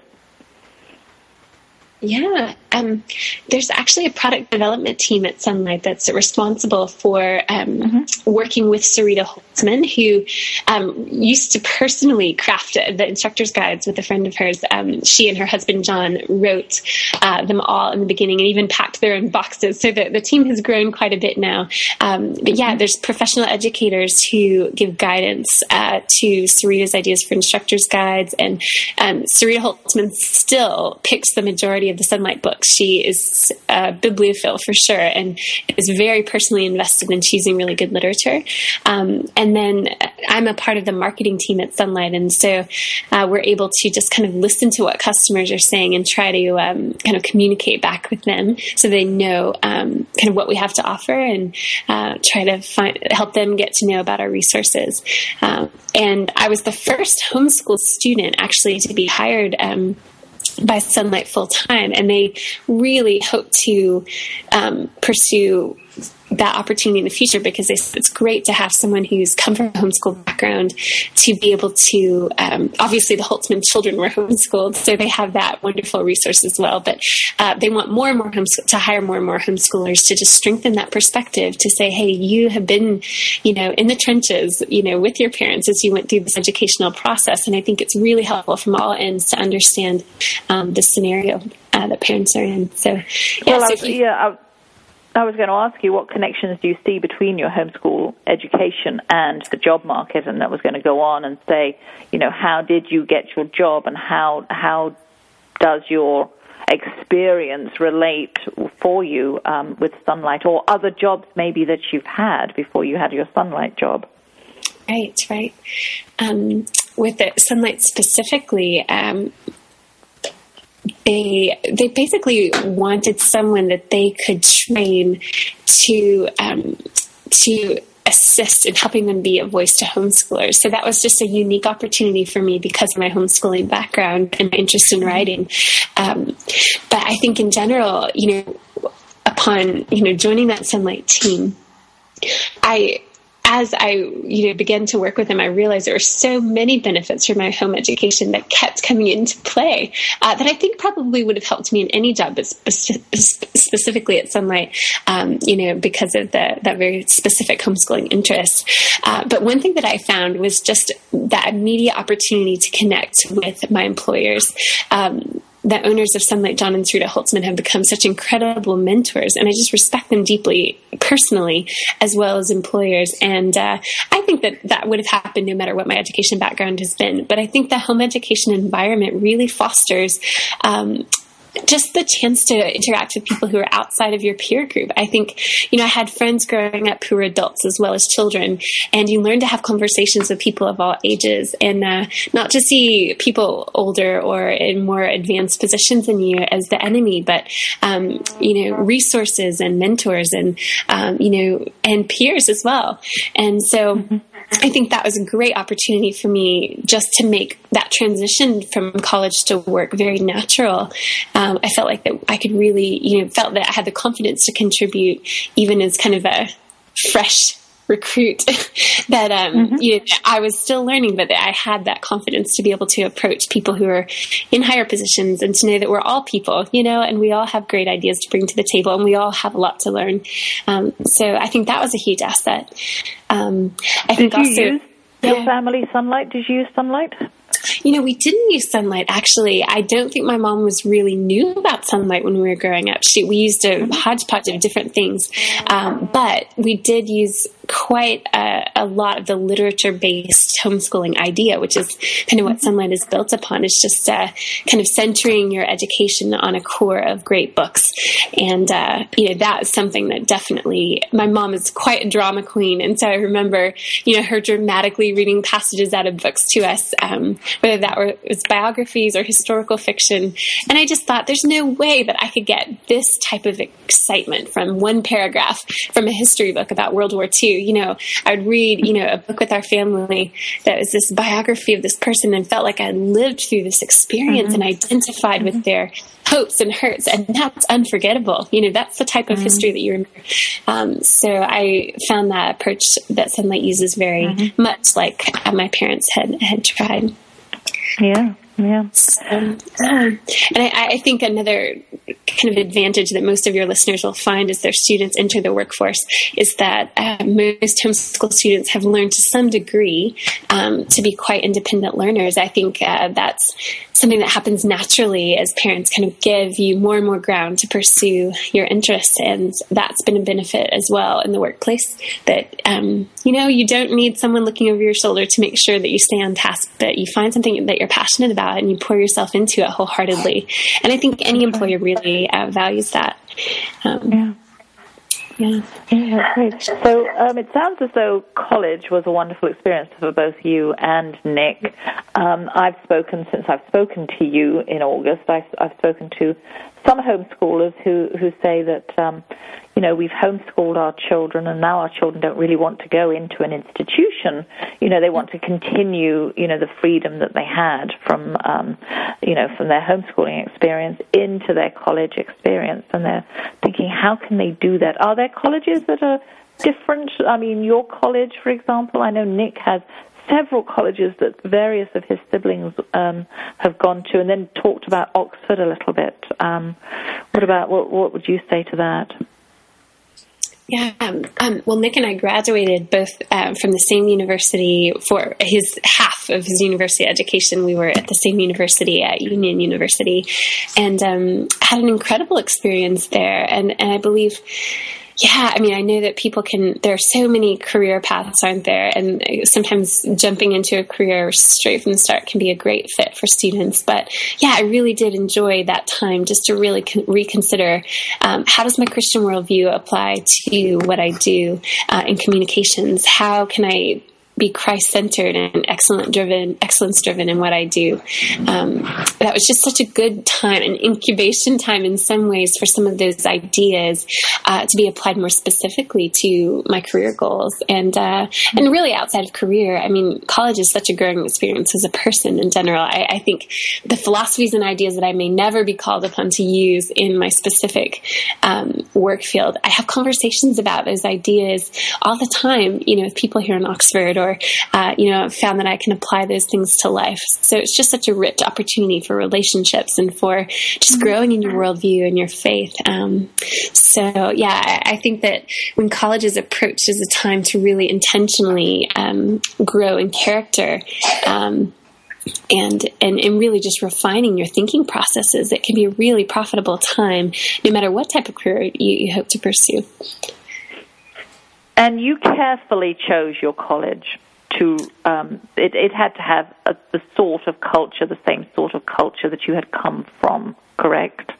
Yeah, um, there's actually a product development team at Sonlight that's responsible for um, mm-hmm. working with Sarita Holzmann, who um, used to personally craft the instructor's guides with a friend of hers. Um, she and her husband John wrote uh, them all in the beginning and even packed their own boxes. So the, the team has grown quite a bit now. Um, but yeah, there's professional educators who give guidance uh, to Sarita's ideas for instructor's guides, and um, Sarita Holzmann still picks the majority of the Sonlight books. She is a bibliophile for sure and is very personally invested in choosing really good literature. Um, and then I'm a part of the marketing team at Sonlight, and so uh, we're able to just kind of listen to what customers are saying and try to um, kind of communicate back with them so they know um, kind of what we have to offer and uh, try to find, help them get to know about our resources. Um, and I was the first homeschool student actually to be hired um, by Sonlight full time, and they really hope to um, pursue that opportunity in the future because it's great to have someone who's come from a homeschool background to be able to um, obviously the Holzmann children were homeschooled so they have that wonderful resource as well. But uh, they want more and more homeschool to hire more and more homeschoolers to just strengthen that perspective to say hey you have been you know in the trenches you know with your parents as you went through this educational process. And i think it's really helpful from all ends to understand um, the scenario uh, that parents are in. So yeah, well, so you, yeah I was going to ask you what connections do you see between your homeschool education and the job market, and that was going to go on and say, you know, how did you get your job, and how how does your experience relate for you um, with Sonlight or other jobs maybe that you've had before you had your Sonlight job? Right, right. Um, with the Sonlight specifically, um, they they basically wanted someone that they could train to um, to assist in helping them be a voice to homeschoolers. So that was just a unique opportunity for me because of my homeschooling background and my interest in writing. Um, but I think in general, you know, upon you know joining that Sonlight team, I as I you know began to work with them, I realized there were so many benefits from my home education that kept coming into play uh, that I think probably would have helped me in any job, but spe- specifically at Sonlight, um, you know, because of the, that very specific homeschooling interest. Uh, but one thing that I found was just that immediate opportunity to connect with my employers. Um, the owners of Sonlight, John and Sarita Holzmann, have become such incredible mentors, and I just respect them deeply, personally, as well as employers. And uh, I think that that would have happened no matter what my education background has been. But I think the home education environment really fosters um, just the chance to interact with people who are outside of your peer group. I think, you know, I had friends growing up who were adults as well as children, and you learn to have conversations with people of all ages and uh, not to see people older or in more advanced positions than you as the enemy, but, um, you know, resources and mentors and, um, you know, and peers as well. And so, mm-hmm. I think that was a great opportunity for me just to make that transition from college to work very natural. Um, I felt like that I could really, you know, felt that I had the confidence to contribute even as kind of a fresh recruit that um, mm-hmm. you know, I was still learning, but that I had that confidence to be able to approach people who are in higher positions and to know that we're all people, you know, and we all have great ideas to bring to the table, and we all have a lot to learn. Um, so I think that was a huge asset. Um, I Did think also. Use your yeah. family Sonlight? Did you use Sonlight? You know, we didn't use Sonlight actually. I don't think my mom was really new about Sonlight when we were growing up. She we used a mm-hmm. hodgepodge of different things, um, but we did use quite a, a lot of the literature based homeschooling idea, which is kind of what Sonlight is built upon. It's just uh, kind of centering your education on a core of great books. And, uh, you know, that is something that definitely, my mom is quite a drama queen. And so I remember, you know, her dramatically reading passages out of books to us, um, whether that were, was biographies or historical fiction. And I just thought there's no way that I could get this type of excitement from one paragraph from a history book about World War II you know, I would read, you know, a book with our family that was this biography of this person and felt like I lived through this experience mm-hmm. and identified mm-hmm. with their hopes and hurts, and that's unforgettable. You know, that's the type of mm-hmm. history that you remember. Um, so I found that approach that Sonlight uses very mm-hmm. much like my parents had had tried. Yeah. Yeah. Um, and I, I, think another kind of advantage that most of your listeners will find as their students enter the workforce is that uh, most homeschool students have learned to some degree um, to be quite independent learners. I think uh, that's something that happens naturally as parents kind of give you more and more ground to pursue your interests. And that's been a benefit as well in the workplace that, um, you know, you don't need someone looking over your shoulder to make sure that you stay on task, but you find something that you're passionate about and you pour yourself into it wholeheartedly. And I think any employer really uh, values that. Um, yeah. Yeah. Yeah, great. So um, it sounds as though college was a wonderful experience for both you and Nick. Um, I've spoken since I've spoken to you in August. I've, I've spoken to some homeschoolers who who say that um, you know we've homeschooled our children and now our children don't really want to go into an institution. You know they want to continue you know the freedom that they had from um, you know from their homeschooling experience into their college experience, and they're thinking how can they do that? Are there colleges that are different? I mean, your college, for example, I know Nick has several colleges that various of his siblings um, have gone to, and then talked about Oxford a little bit. Um, what about what? What would you say to that? Yeah, um, um, well, Nick and I graduated both uh, from the same university for his half of his university education. We were at the same university at Union University, and um, had an incredible experience there. And, and I believe yeah, I mean, I know that people can, there are so many career paths, aren't there? And sometimes jumping into a career straight from the start can be a great fit for students. But yeah, I really did enjoy that time just to really con- reconsider um, how does my Christian worldview apply to what I do uh, in communications? How can I be Christ centered and excellent driven, excellence driven in what I do. Um, that was just such a good time, an incubation time in some ways for some of those ideas uh, to be applied more specifically to my career goals and uh, and really outside of career. I mean, college is such a growing experience as a person in general. I, I think the philosophies and ideas that I may never be called upon to use in my specific um, work field, I have conversations about those ideas all the time. You know, with people here in Oxford or or uh, you know found that I can apply those things to life. So it's just such a rich opportunity for relationships and for just mm-hmm. growing in your worldview and your faith. Um, so yeah, I, I, think that when college is approached as a time to really intentionally um, grow in character. Um, and, and and really just refining your thinking processes. It can be a really profitable time, no matter what type of career you, you hope to pursue. And you carefully chose your college to, um, it, it, had to have a, the sort of culture, the same sort of culture that you had come from, correct?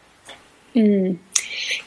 Mm.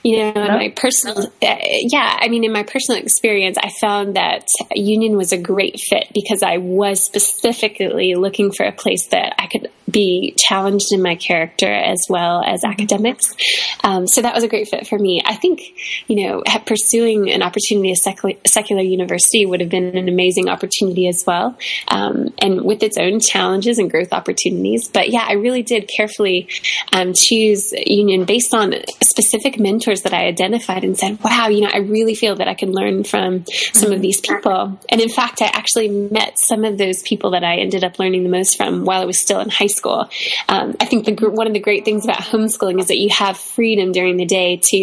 You know, no? in my personal, uh, yeah, I mean, in my personal experience, I found that Union was a great fit because I was specifically looking for a place that I could be challenged in my character as well as academics. Um, so that was a great fit for me. I think, you know, pursuing an opportunity at secular, secular university would have been an amazing opportunity as well, um, and with its own challenges and growth opportunities. But yeah, I really did carefully um, choose Union based on specific mentors that I identified and said, wow, you know, I really feel that I can learn from some of these people. And in fact, I actually met some of those people that I ended up learning the most from while I was still in high school school. Um, I think the, one of the great things about homeschooling is that you have freedom during the day to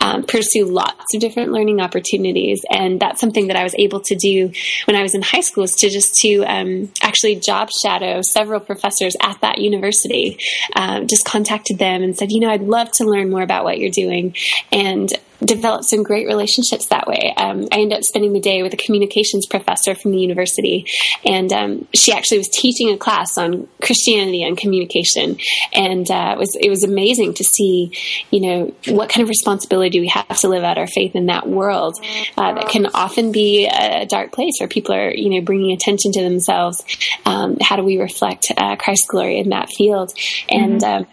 um, pursue lots of different learning opportunities, and that's something that I was able to do when I was in high school. Is to just to um, actually job shadow several professors at that university. Um, just contacted them and said, you know, I'd love to learn more about what you're doing, and developed some great relationships that way. Um, I ended up spending the day with a communications professor from the university, and um, she actually was teaching a class on Christianity and communication, and uh, it was it was amazing to see, you know, what kind of responsibility we have to live out our faith in that world uh, that can often be a dark place where people are, you know, bringing attention to themselves. Um, how do we reflect uh, Christ's glory in that field? And mm-hmm.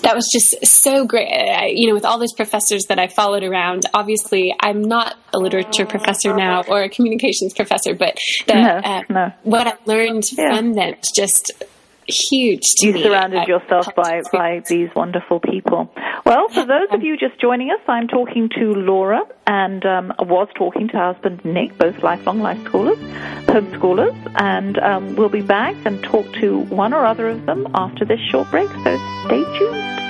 That was just so great. I, you know, with all those professors that I followed around, obviously I'm not a literature professor now or a communications professor, but the, no, uh, no. what I learned yeah. from them just huge you me. surrounded yourself by, by these wonderful people. Well, for those of you just joining us, I'm talking to Laura and um, was talking to her husband Nick, both lifelong life schoolers, homeschoolers, and um, we'll be back and talk to one or other of them after this short break, so stay tuned.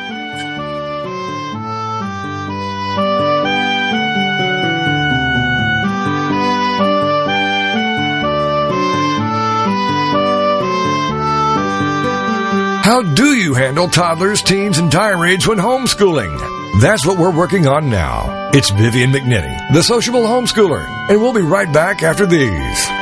How do you handle toddlers, teens, and tirades when homeschooling? That's what we're working on now. It's Vivian McNinney, the sociable homeschooler, and we'll be right back after these.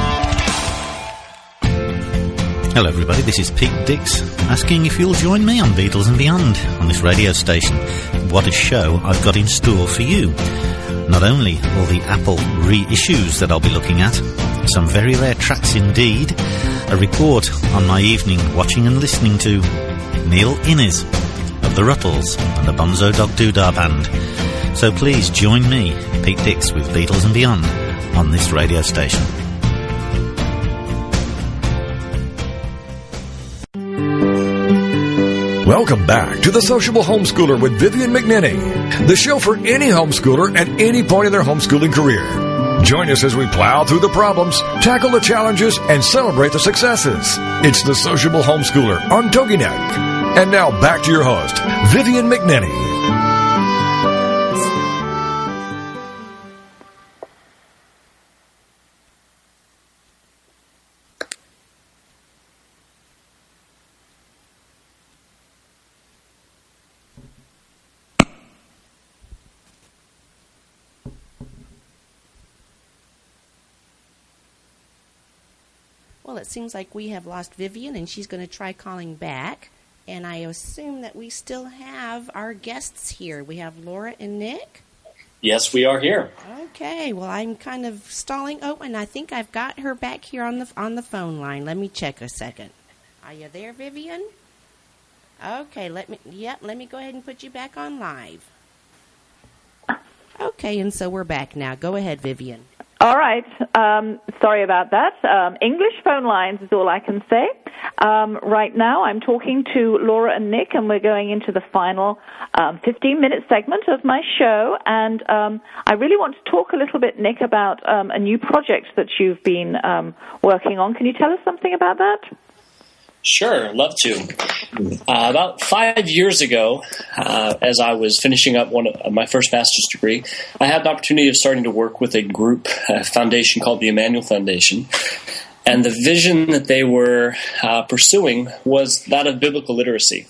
Hello, everybody. This is Pete Dix asking if you'll join me on Beatles and Beyond on this radio station. What a show I've got in store for you. Not only all the Apple reissues that I'll be looking at, some very rare tracks indeed, a report on my evening watching and listening to Neil Innes of the Ruttles and the Bonzo Dog Doodah Band. So please join me, Pete Dix, with Beatles and Beyond on this radio station. Welcome back to The Sociable Homeschooler with Vivian McNinney, the show for any homeschooler at any point in their homeschooling career. Join us as we plow through the problems, tackle the challenges, and celebrate the successes. It's The Sociable Homeschooler on TogiNet. And now back to your host, Vivian McNinney. Seems like we have lost Vivian and she's going to try calling back. And I assume that we still have our guests here. We have Laura and Nick. Yes, we are here. Okay. Well, I'm kind of stalling. Oh, and I think I've got her back here on the on the phone line. Let me check a second. Are you there, Vivian? Okay. Let me. Yep. Let me go ahead and put you back on live. Okay, and so we're back now. Go ahead, Vivian. All right. Um, sorry about that. Um, English phone lines is all I can say. Um, right now, I'm talking to Laura and Nick, and we're going into the final 15 um, minute segment of my show. And um, I really want to talk a little bit, Nick, about um, a new project that you've been um working on. Can you tell us something about that? Sure, love to. Uh, about five years ago, uh, as I was finishing up one of my first master's degree, I had the opportunity of starting to work with a group, a foundation called the Emmanuel Foundation. And the vision that they were uh, pursuing was that of biblical literacy.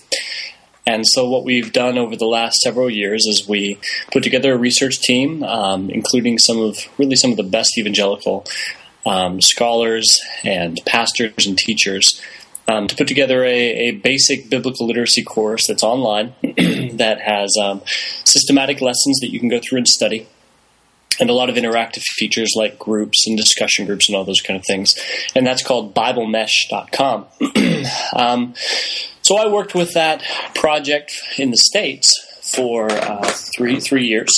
And so, what we've done over the last several years is we put together a research team, um, including some of really some of the best evangelical um, scholars and pastors and teachers um, to put together a, a, basic biblical literacy course that's online that has um, systematic lessons that you can go through and study. And a lot of interactive features like groups and discussion groups and all those kind of things. And that's called BibleMesh.com. um, so I worked with that project in the States for uh, three, three years.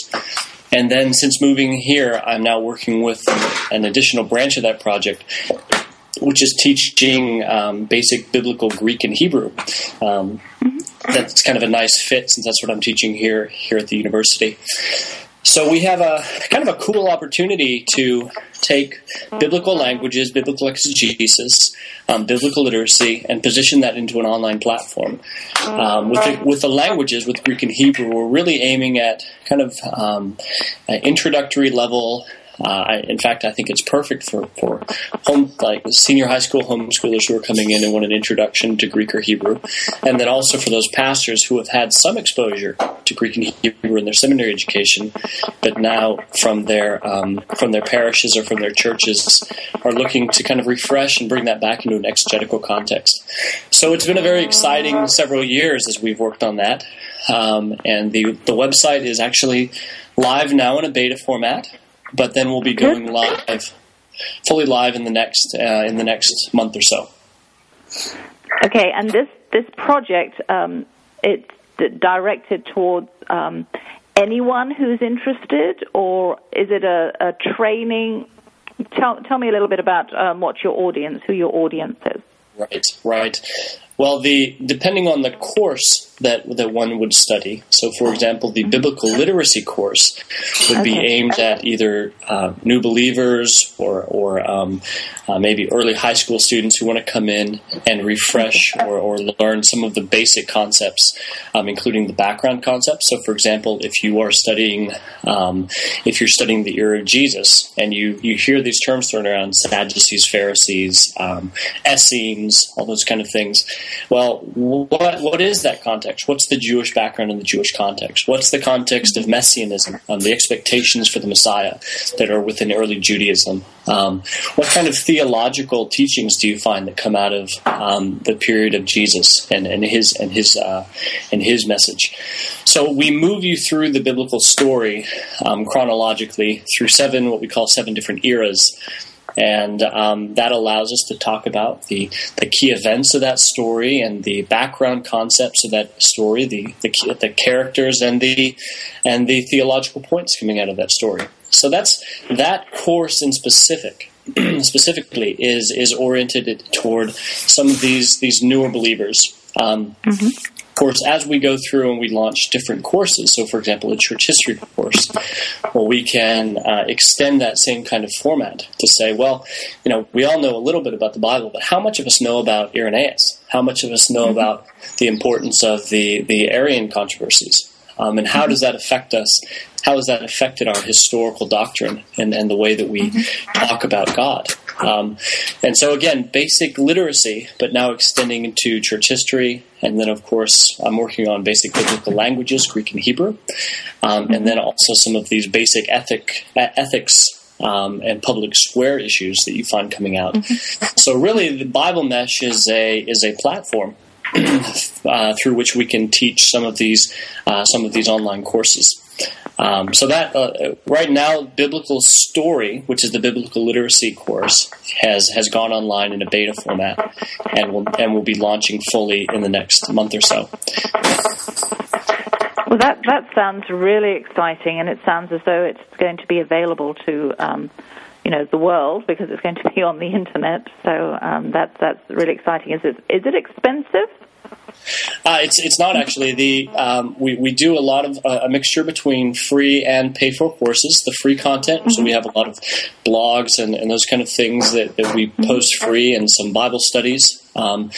And then since moving here, I'm now working with an additional branch of that project which is teaching um, basic biblical Greek and Hebrew. Um, mm-hmm. That's kind of a nice fit since that's what I'm teaching here here at the university. So we have a kind of a cool opportunity to take biblical languages, biblical exegesis, um, biblical literacy, and position that into an online platform. Um, with, the, with the languages, with Greek and Hebrew, we're really aiming at kind of um, introductory level uh, I, in fact, I think it's perfect for, for home like senior high school homeschoolers who are coming in and want an introduction to Greek or Hebrew, and then also for those pastors who have had some exposure to Greek and Hebrew in their seminary education, but now from their um, from their parishes or from their churches are looking to kind of refresh and bring that back into an exegetical context. So it's been a very exciting several years as we've worked on that, um, and the the website is actually live now in a beta format but then we'll be going live, fully live in the next uh, in the next month or so. Okay, and this this project um, it's directed towards um, anyone who's interested, or is it a, a training? Tell tell me a little bit about um, what your audience, who your audience is. Right, right. Well, the depending on the course that that one would study. So, for example, the biblical literacy course would okay. be aimed at either uh, new believers or or um, uh, maybe early high school students who want to come in and refresh or, or learn some of the basic concepts, um, including the background concepts. So, for example, if you are studying um, if you're studying the era of Jesus and you you hear these terms thrown around Sadducees, Pharisees, um, Essenes, all those kind of things well, what what is that context? What's the Jewish background in the Jewish context? What's the context of messianism, um, the expectations for the Messiah that are within early Judaism? Um, what kind of theological teachings do you find that come out of um, the period of Jesus and, and his and his uh, and his message? So we move you through the biblical story um, chronologically through seven what we call seven different eras and um, that allows us to talk about the, the key events of that story and the background concepts of that story, the, the, the characters and the and the theological points coming out of that story. So that's that course in specific. specifically is is oriented toward some of these these newer believers Um, mm-hmm. Of course, as we go through and we launch different courses, so for example, a church history course, well, we can uh, extend that same kind of format to say, well, you know, we all know a little bit about the Bible, but how much of us know about Irenaeus? How much of us know mm-hmm. about the importance of the, the Arian controversies? Um, and how mm-hmm. does that affect us? How has that affected our historical doctrine and, and the way that we mm-hmm. talk about God? Um, and so, again, basic literacy, but now extending into church history. And then, of course, I'm working on basic biblical languages, Greek and Hebrew. Um, and then also some of these basic ethic, ethics um, and public square issues that you find coming out. Mm-hmm. So, really, the Bible Mesh is a is a platform uh, through which we can teach some of these uh, some of these online courses. Um, so that uh, right now, biblical story, which is the biblical literacy course, has has gone online in a beta format, and will and will be launching fully in the next month or so. Well, that that sounds really exciting, and it sounds as though it's going to be available to. Um, you know the world because it's going to be on the internet. So um, that's that's really exciting. Is it is it expensive? Uh, it's it's not actually the um, we we do a lot of uh, a mixture between free and pay for courses. The free content, mm-hmm. so we have a lot of blogs and, and those kind of things that, that we mm-hmm. post free, and some Bible studies um,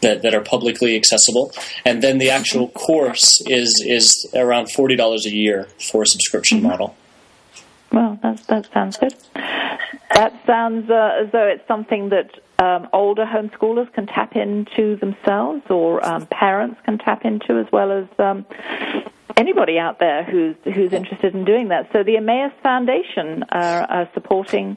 that that are publicly accessible. And then the actual mm-hmm. course is is around forty dollars a year for a subscription mm-hmm. model. Well, that that sounds good. That sounds uh, as though it's something that um, older homeschoolers can tap into themselves, or um, parents can tap into, as well as um, anybody out there who's who's interested in doing that. So the Emmaus Foundation are, are supporting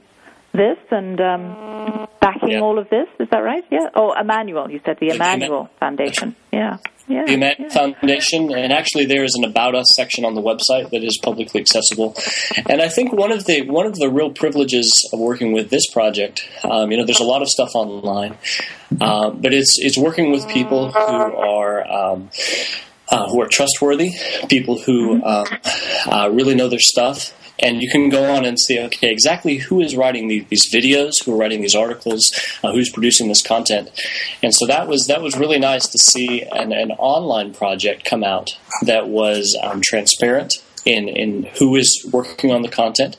this and um, backing yeah. all of this. Is that right? Yeah. Oh, Emmanuel, you said the Emmanuel Foundation. Yeah. Yeah, the Emmanuel yeah. Foundation, and actually there is an About Us section on the website that is publicly accessible. And I think one of the one of the real privileges of working with this project, um, you know, there's a lot of stuff online, uh, but it's it's working with people who are. Um, uh, who are trustworthy, people who uh, uh, really know their stuff, and you can go on and see okay exactly who is writing the, these videos who are writing these articles uh, who's producing this content. And so that was that was really nice to see an, an online project come out that was um, transparent in, in who is working on the content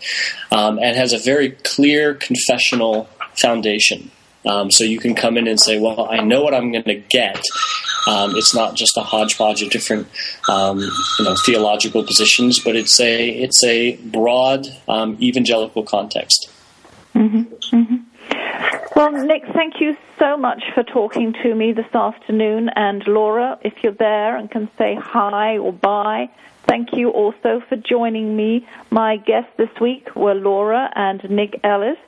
um, and has a very clear confessional foundation um, so you can come in and say, well, I know what I'm going to get. Um, it's not just a hodgepodge of different, um, you know, theological positions, but it's a it's a broad um, evangelical context. Mm-hmm. Mm-hmm. Well, Nick, thank you so much for talking to me this afternoon. And Laura, if you're there and can say hi or bye, thank you also for joining me. My guests this week were Laura and Nick Ellis.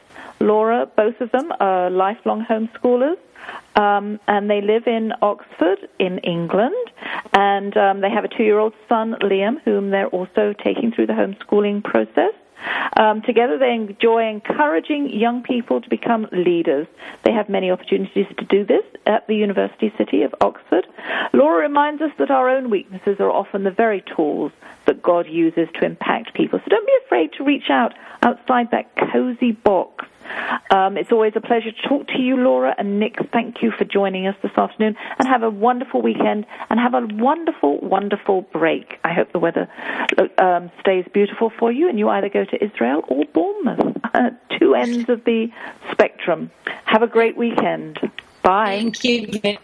Laura, both of them are lifelong homeschoolers. Um, and they live in Oxford, in England, and um, they have a two-year-old son, Liam, whom they're also taking through the homeschooling process. Um, together, they enjoy encouraging young people to become leaders. They have many opportunities to do this at the University City of Oxford. Laura reminds us that our own weaknesses are often the very tools that God uses to impact people. So don't be afraid to reach out outside that cozy box um, it's always a pleasure to talk to you, Laura and Nick. Thank you for joining us this afternoon, and have a wonderful weekend, and have a wonderful, wonderful break. I hope the weather um, stays beautiful for you, and you either go to Israel or Bournemouth, uh, two ends of the spectrum. Have a great weekend. Bye. Thank you. Thank you.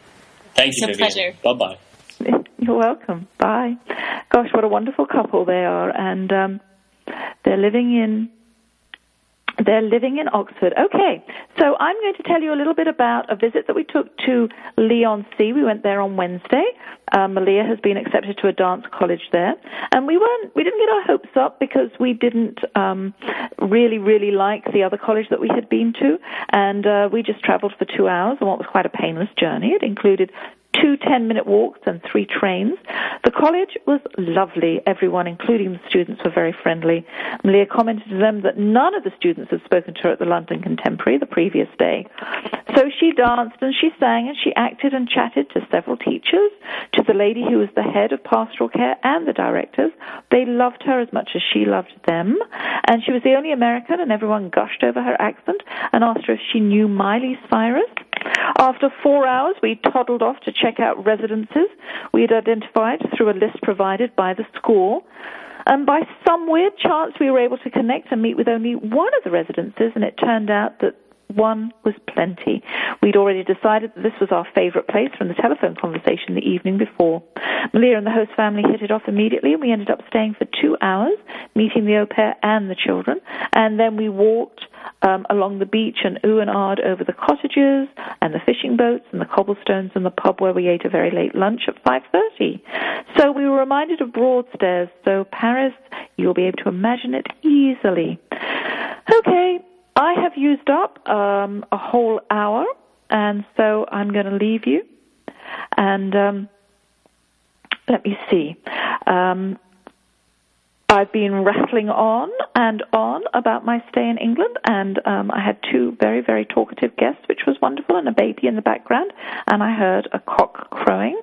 It's a pleasure. Bye bye. You're welcome. Bye. Gosh, what a wonderful couple they are, and um, they're living in they're living in Oxford. Okay, so I'm going to tell you a little bit about a visit that we took to Leigh-on-Sea. We went there on Wednesday. Um, Malia has been accepted to a dance college there, and we weren't. We didn't get our hopes up because we didn't um, really, really like the other college that we had been to, and uh, we just travelled for two hours on what was quite a painless journey. It included two 10 minute walks and three trains. The college was lovely. Everyone, including the students, were very friendly. Malia commented to them that none of the students had spoken to her at the London Contemporary the previous day. So she danced and she sang and she acted and chatted to several teachers, to the lady who was the head of pastoral care and the directors. They loved her as much as she loved them. And she was the only American and everyone gushed over her accent and asked her if she knew Miley Cyrus. After four hours, we toddled off to check out residences we had identified through a list provided by the school. And by some weird chance, we were able to connect and meet with only one of the residences, and it turned out that one was plenty. We'd already decided that this was our favorite place from the telephone conversation the evening before. Malia and the host family hit it off immediately, and we ended up staying for two hours, meeting the au pair and the children. And then we walked um, along the beach and ooh and ahhed over the cottages and the fishing boats and the cobblestones and the pub where we ate a very late lunch at 5.30. So we were reminded of Broadstairs, so Paris, you'll be able to imagine it easily. Okay, I have used up um, a whole hour, and so I'm going to leave you. And um, let me see. Um, I've been rattling on and on about my stay in England, and um, I had two very, very talkative guests, which was wonderful, and a baby in the background, and I heard a cock crowing.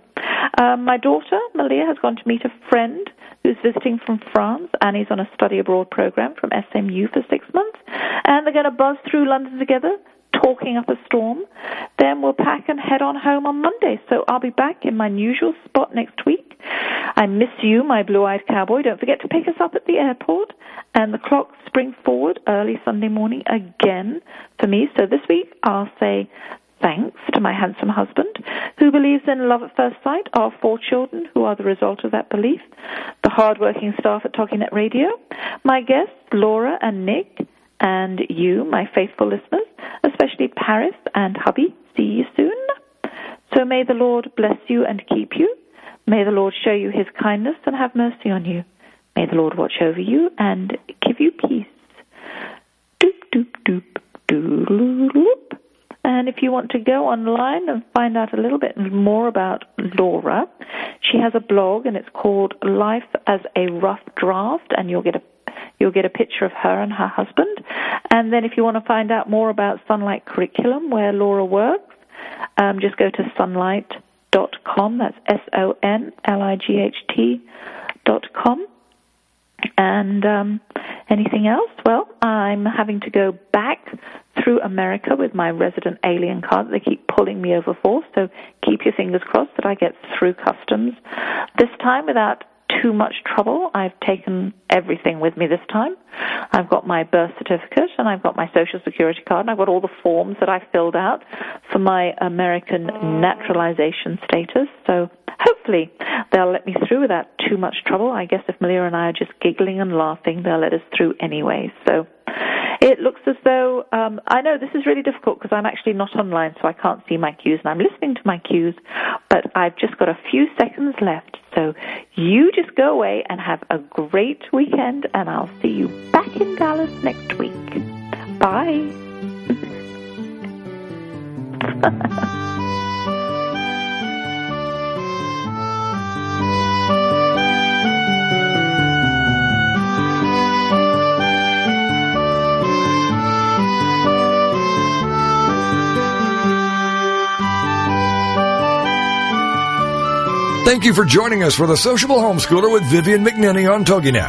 Um, my daughter, Malia, has gone to meet a friend who's visiting from France. Annie's on a study abroad program from SMU for six months, and they're going to buzz through London together talking up a storm. Then we'll pack and head on home on Monday. So I'll be back in my usual spot next week. I miss you, my blue eyed cowboy. Don't forget to pick us up at the airport. And the clocks spring forward early Sunday morning again for me. So this week I'll say thanks to my handsome husband, who believes in love at first sight, our four children, who are the result of that belief, the hard-working staff at TogiNet Radio, my guests, Laura and Nick, and you, my faithful listeners, especially Paris and hubby. See you soon. So may the Lord bless you and keep you. May the Lord show you his kindness and have mercy on you. May the Lord watch over you and give you peace. Doop, doop, doop, doop. And if you want to go online and find out a little bit more about Laura, she has a blog and it's called Life as a Rough Draft, and you'll get a You'll get a picture of her and her husband. And then if you want to find out more about Sonlight Curriculum, where Laura works, um, just go to sonlight.com. That's S-O-N-L-I-G-H-T dot com. And um, anything else? Well, I'm having to go back through America with my resident alien card. They keep pulling me over for, so keep your fingers crossed that I get through customs this time without too much trouble. I've taken everything with me this time. I've got my birth certificate and I've got my social security card and I've got all the forms that I filled out for my American naturalization status. So hopefully they'll let me through without too much trouble. I guess if Malia and I are just giggling and laughing, they'll let us through anyway. So it looks as though um, I know this is really difficult because I'm actually not online, so I can't see my cues, and I'm listening to my cues, but I've just got a few seconds left. So you just go away and have a great weekend, and I'll see you back in Dallas next week. Bye. Thank you for joining us for the Sociable Homeschooler with Vivian McNinney on TogiNet.